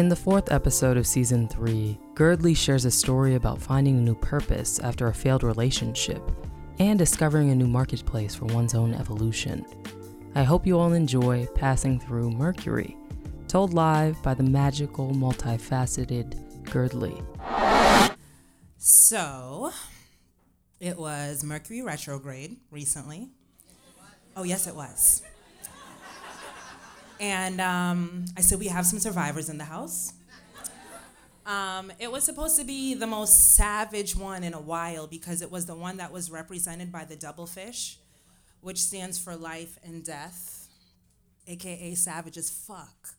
In the fourth episode of season three, Guerdley shares a story about finding a new purpose after a failed relationship and discovering a new marketplace for one's own evolution. I hope you all enjoy Passing Through Mercury, told live by the magical, multifaceted Guerdley. So, it was Mercury retrograde recently. Oh, yes, it was. And um, I said, We have some survivors in the house. Um, it was supposed to be the most savage one in a while because it was the one that was represented by the double fish, which stands for life and death, aka savage as fuck.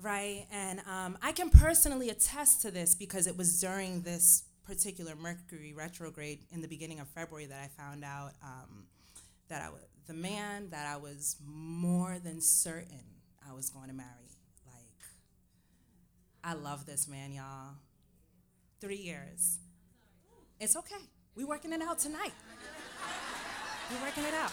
Right? And um, I can personally attest to this because it was during this particular Mercury retrograde in the beginning of February that I found out um, that I was the man that I was more than certain I was going to marry. Like, I love this man, y'all. Three years. It's okay. We working it out tonight. We working it out.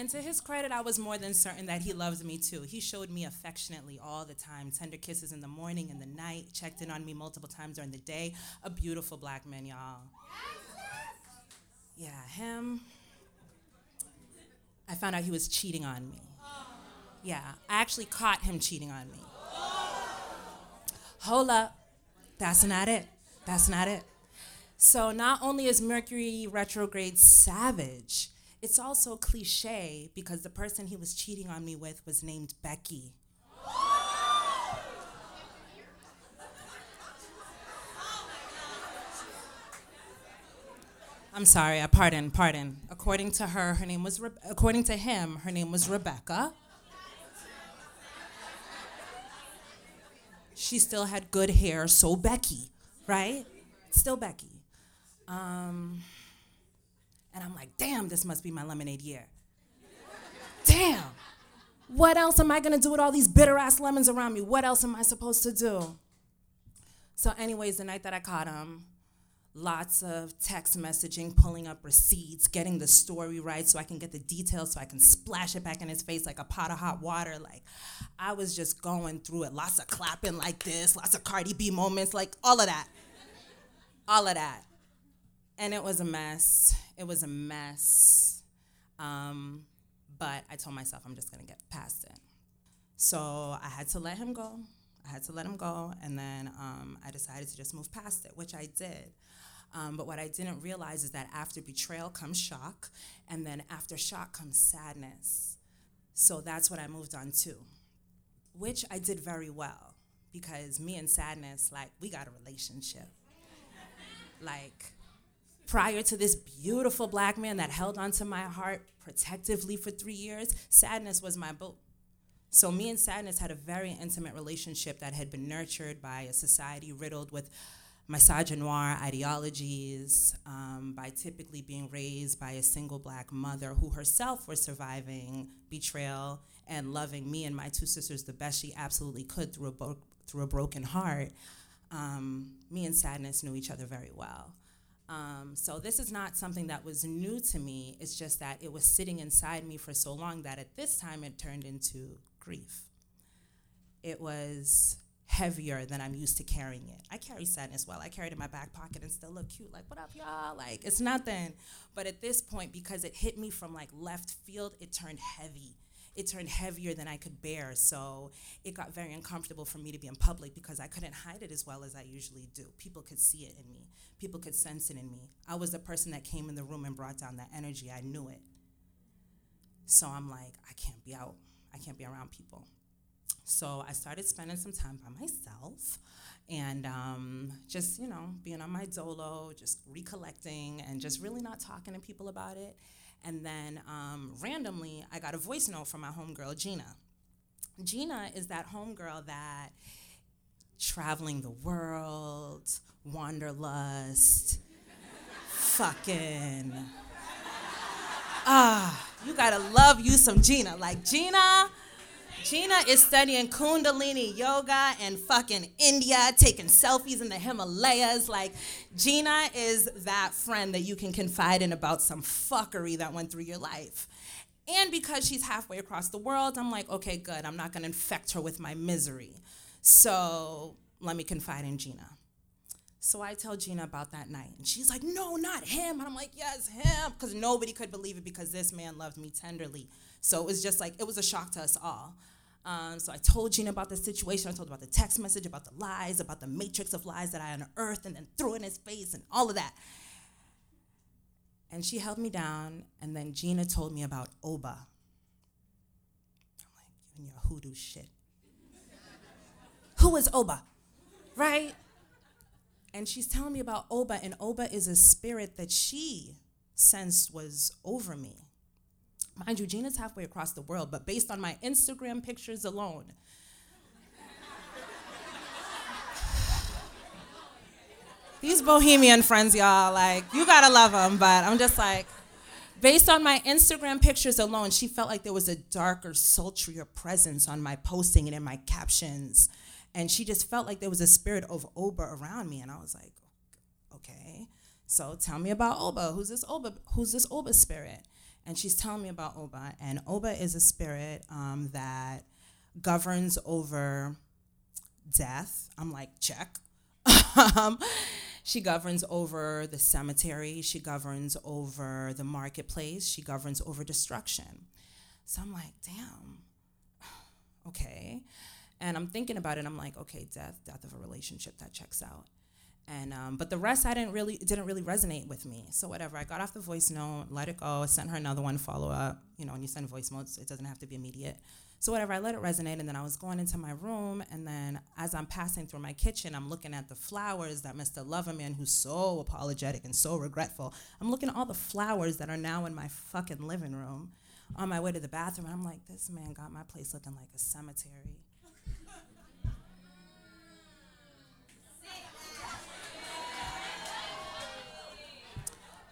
And to his credit, I was more than certain that he loved me too. He showed me affectionately all the time tender kisses in the morning and the night, checked in on me multiple times during the day. A beautiful black man, y'all. Yeah, him. I found out he was cheating on me. Yeah, I actually caught him cheating on me. Hold up. That's not it. That's not it. So, not only is Mercury retrograde savage, it's also cliche because the person he was cheating on me with was named Becky. I'm sorry, I pardon, pardon. According to her, her name was Re- according to him, her name was Rebecca. She still had good hair, so Becky, right? Still Becky. Um, and I'm like, damn, this must be my lemonade year. damn. What else am I gonna do with all these bitter ass lemons around me? What else am I supposed to do? So, anyways, the night that I caught him, lots of text messaging, pulling up receipts, getting the story right so I can get the details so I can splash it back in his face like a pot of hot water. Like, I was just going through it. Lots of clapping like this, lots of Cardi B moments, like all of that. All of that. And it was a mess. It was a mess. Um, but I told myself I'm just gonna get past it. So I had to let him go. I had to let him go, and then um, I decided to just move past it, which I did. Um, but what I didn't realize is that after betrayal comes shock, and then after shock comes sadness. So that's what I moved on to, which I did very well because me and sadness, like, we got a relationship. like, prior to this beautiful black man that held onto my heart protectively for three years, sadness was my boat. So me and sadness had a very intimate relationship that had been nurtured by a society riddled with misogynoir ideologies, um, by typically being raised by a single black mother who herself was surviving betrayal and loving me and my two sisters the best she absolutely could through a, bo- through a broken heart. Um, me and sadness knew each other very well. Um, so this is not something that was new to me. It's just that it was sitting inside me for so long that at this time it turned into grief. It was heavier than I'm used to carrying it. I carry sadness well. I carry it in my back pocket and still look cute. Like, what up, y'all? Like, it's nothing. But at this point, because it hit me from like left field, it turned heavy it turned heavier than I could bear. So it got very uncomfortable for me to be in public because I couldn't hide it as well as I usually do. People could see it in me, people could sense it in me. I was the person that came in the room and brought down that energy. I knew it. So I'm like, I can't be out, I can't be around people. So I started spending some time by myself and um, just, you know, being on my dolo, just recollecting and just really not talking to people about it. And then um, randomly, I got a voice note from my homegirl, Gina. Gina is that homegirl that traveling the world, wanderlust, fucking. Ah, you gotta love you some Gina. Like, Gina, Gina is studying Kundalini yoga in fucking India, taking selfies in the Himalayas. Like, Gina is that friend that you can confide in about some fuckery that went through your life. And because she's halfway across the world, I'm like, okay, good. I'm not gonna infect her with my misery. So let me confide in Gina. So I tell Gina about that night, and she's like, no, not him. And I'm like, yes, him. Because nobody could believe it because this man loved me tenderly. So it was just like, it was a shock to us all. Um, so I told Gina about the situation. I told about the text message, about the lies, about the matrix of lies that I unearthed and then threw in his face and all of that. And she held me down, and then Gina told me about Oba. I'm like, giving you a hoodoo shit. Who is Oba? Right? And she's telling me about Oba, and Oba is a spirit that she sensed was over me. Mind you, Gina's halfway across the world, but based on my Instagram pictures alone, these bohemian friends, y'all, like, you gotta love them, but I'm just like, based on my Instagram pictures alone, she felt like there was a darker, sultrier presence on my posting and in my captions. And she just felt like there was a spirit of Oba around me. And I was like, okay. So tell me about Oba. Who's this Oba? Who's this Oba spirit? And she's telling me about Oba. And Oba is a spirit um, that governs over death. I'm like, check. um, she governs over the cemetery. She governs over the marketplace. She governs over destruction. So I'm like, damn, okay. And I'm thinking about it. I'm like, okay, death, death of a relationship that checks out. And um, but the rest I didn't really didn't really resonate with me. So whatever, I got off the voice note, let it go, sent her another one, follow up. You know, when you send voice notes, it doesn't have to be immediate. So whatever, I let it resonate, and then I was going into my room, and then as I'm passing through my kitchen, I'm looking at the flowers that Mr. Loverman, who's so apologetic and so regretful, I'm looking at all the flowers that are now in my fucking living room. On my way to the bathroom, and I'm like, this man got my place looking like a cemetery.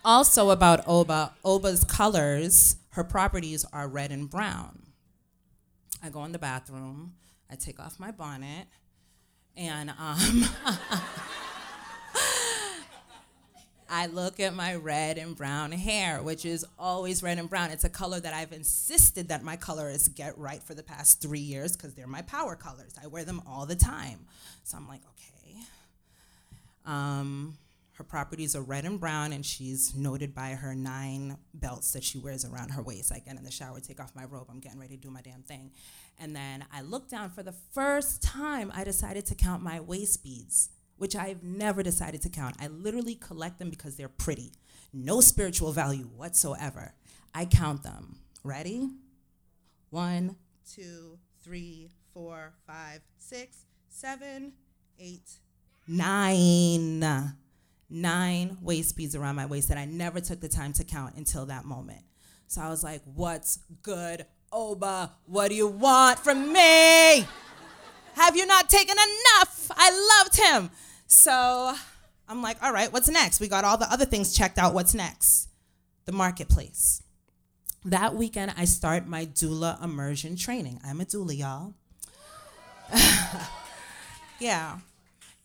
Also about Oba, Oba's colors, her properties are red and brown. I go in the bathroom, I take off my bonnet, and um, I look at my red and brown hair, which is always red and brown. It's a color that I've insisted that my colorists get right for the past three years because they're my power colors. I wear them all the time. So I'm like, okay. Um, her properties are red and brown, and she's noted by her nine belts that she wears around her waist. I get in the shower, take off my robe, I'm getting ready to do my damn thing. And then I look down for the first time, I decided to count my waist beads, which I've never decided to count. I literally collect them because they're pretty, no spiritual value whatsoever. I count them. Ready? One, two, three, four, five, six, seven, eight, nine nine waist beads around my waist that I never took the time to count until that moment. So I was like, what's good, Oba? What do you want from me? Have you not taken enough? I loved him. So I'm like, all right, what's next? We got all the other things checked out. What's next? The marketplace. That weekend, I start my doula immersion training. I'm a doula, y'all. yeah.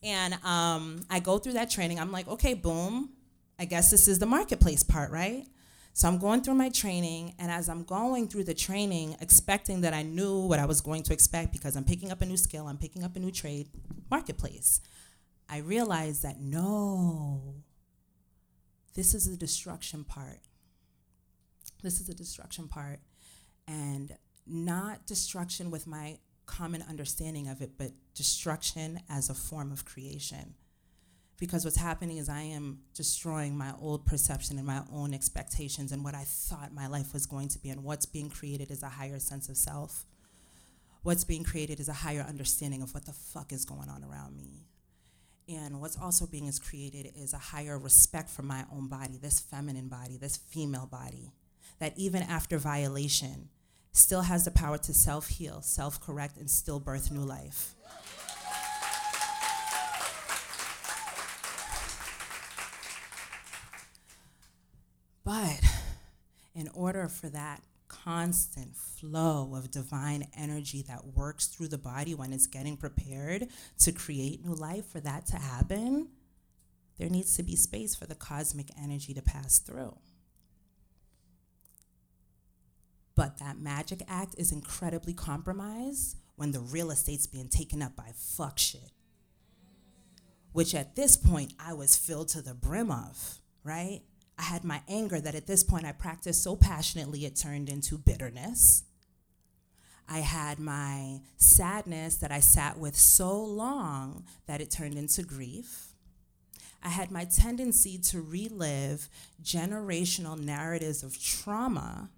And um, I go through that training. I'm like, okay, boom. I guess this is the marketplace part, right? So I'm going through my training, and as I'm going through the training, expecting that I knew what I was going to expect because I'm picking up a new skill, I'm picking up a new trade, marketplace, I realized that no, this is the destruction part. This is the destruction part. And not destruction with my common understanding of it, but destruction as a form of creation. Because what's happening is I am destroying my old perception and my own expectations and what I thought my life was going to be, and what's being created is a higher sense of self. What's being created is a higher understanding of what the fuck is going on around me. And what's also being is created is a higher respect for my own body, this feminine body, this female body. That even after violation, still has the power to self heal, self correct, and still birth new life. But in order for that constant flow of divine energy that works through the body when it's getting prepared to create new life, for that to happen, there needs to be space for the cosmic energy to pass through. But that magic act is incredibly compromised when the real estate's being taken up by fuck shit. Which at this point I was filled to the brim of, right? I had my anger that at this point I practiced so passionately it turned into bitterness. I had my sadness that I sat with so long that it turned into grief. I had my tendency to relive generational narratives of trauma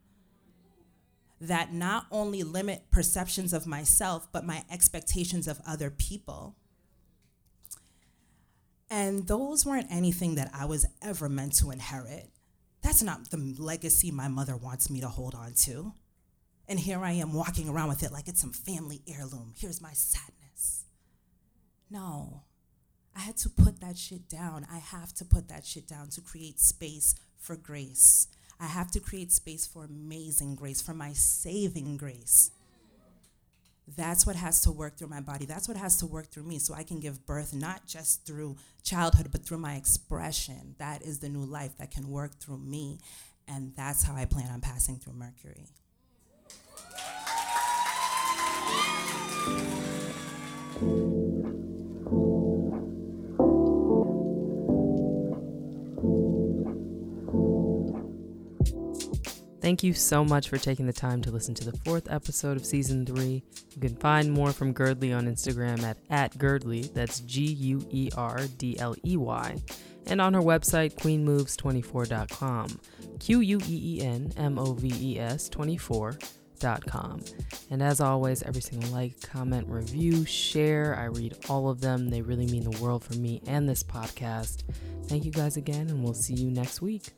that not only limit perceptions of myself, but my expectations of other people. And those weren't anything that I was ever meant to inherit. That's not the legacy my mother wants me to hold on to. And here I am walking around with it like it's some family heirloom. Here's my sadness. No, I had to put that shit down. I have to put that shit down to create space for grace. I have to create space for amazing grace, for my saving grace. That's what has to work through my body. That's what has to work through me so I can give birth not just through childhood, but through my expression. That is the new life that can work through me. And that's how I plan on passing through Mercury. Thank you so much for taking the time to listen to the fourth episode of season three. You can find more from Guerdley on Instagram at, at Guerdley, that's G U E R D L E Y, and on her website, queenmoves24.com, Q U E E N M O V E S 24.com. And as always, every single like, comment, review, share, I read all of them. They really mean the world for me and this podcast. Thank you guys again, and we'll see you next week.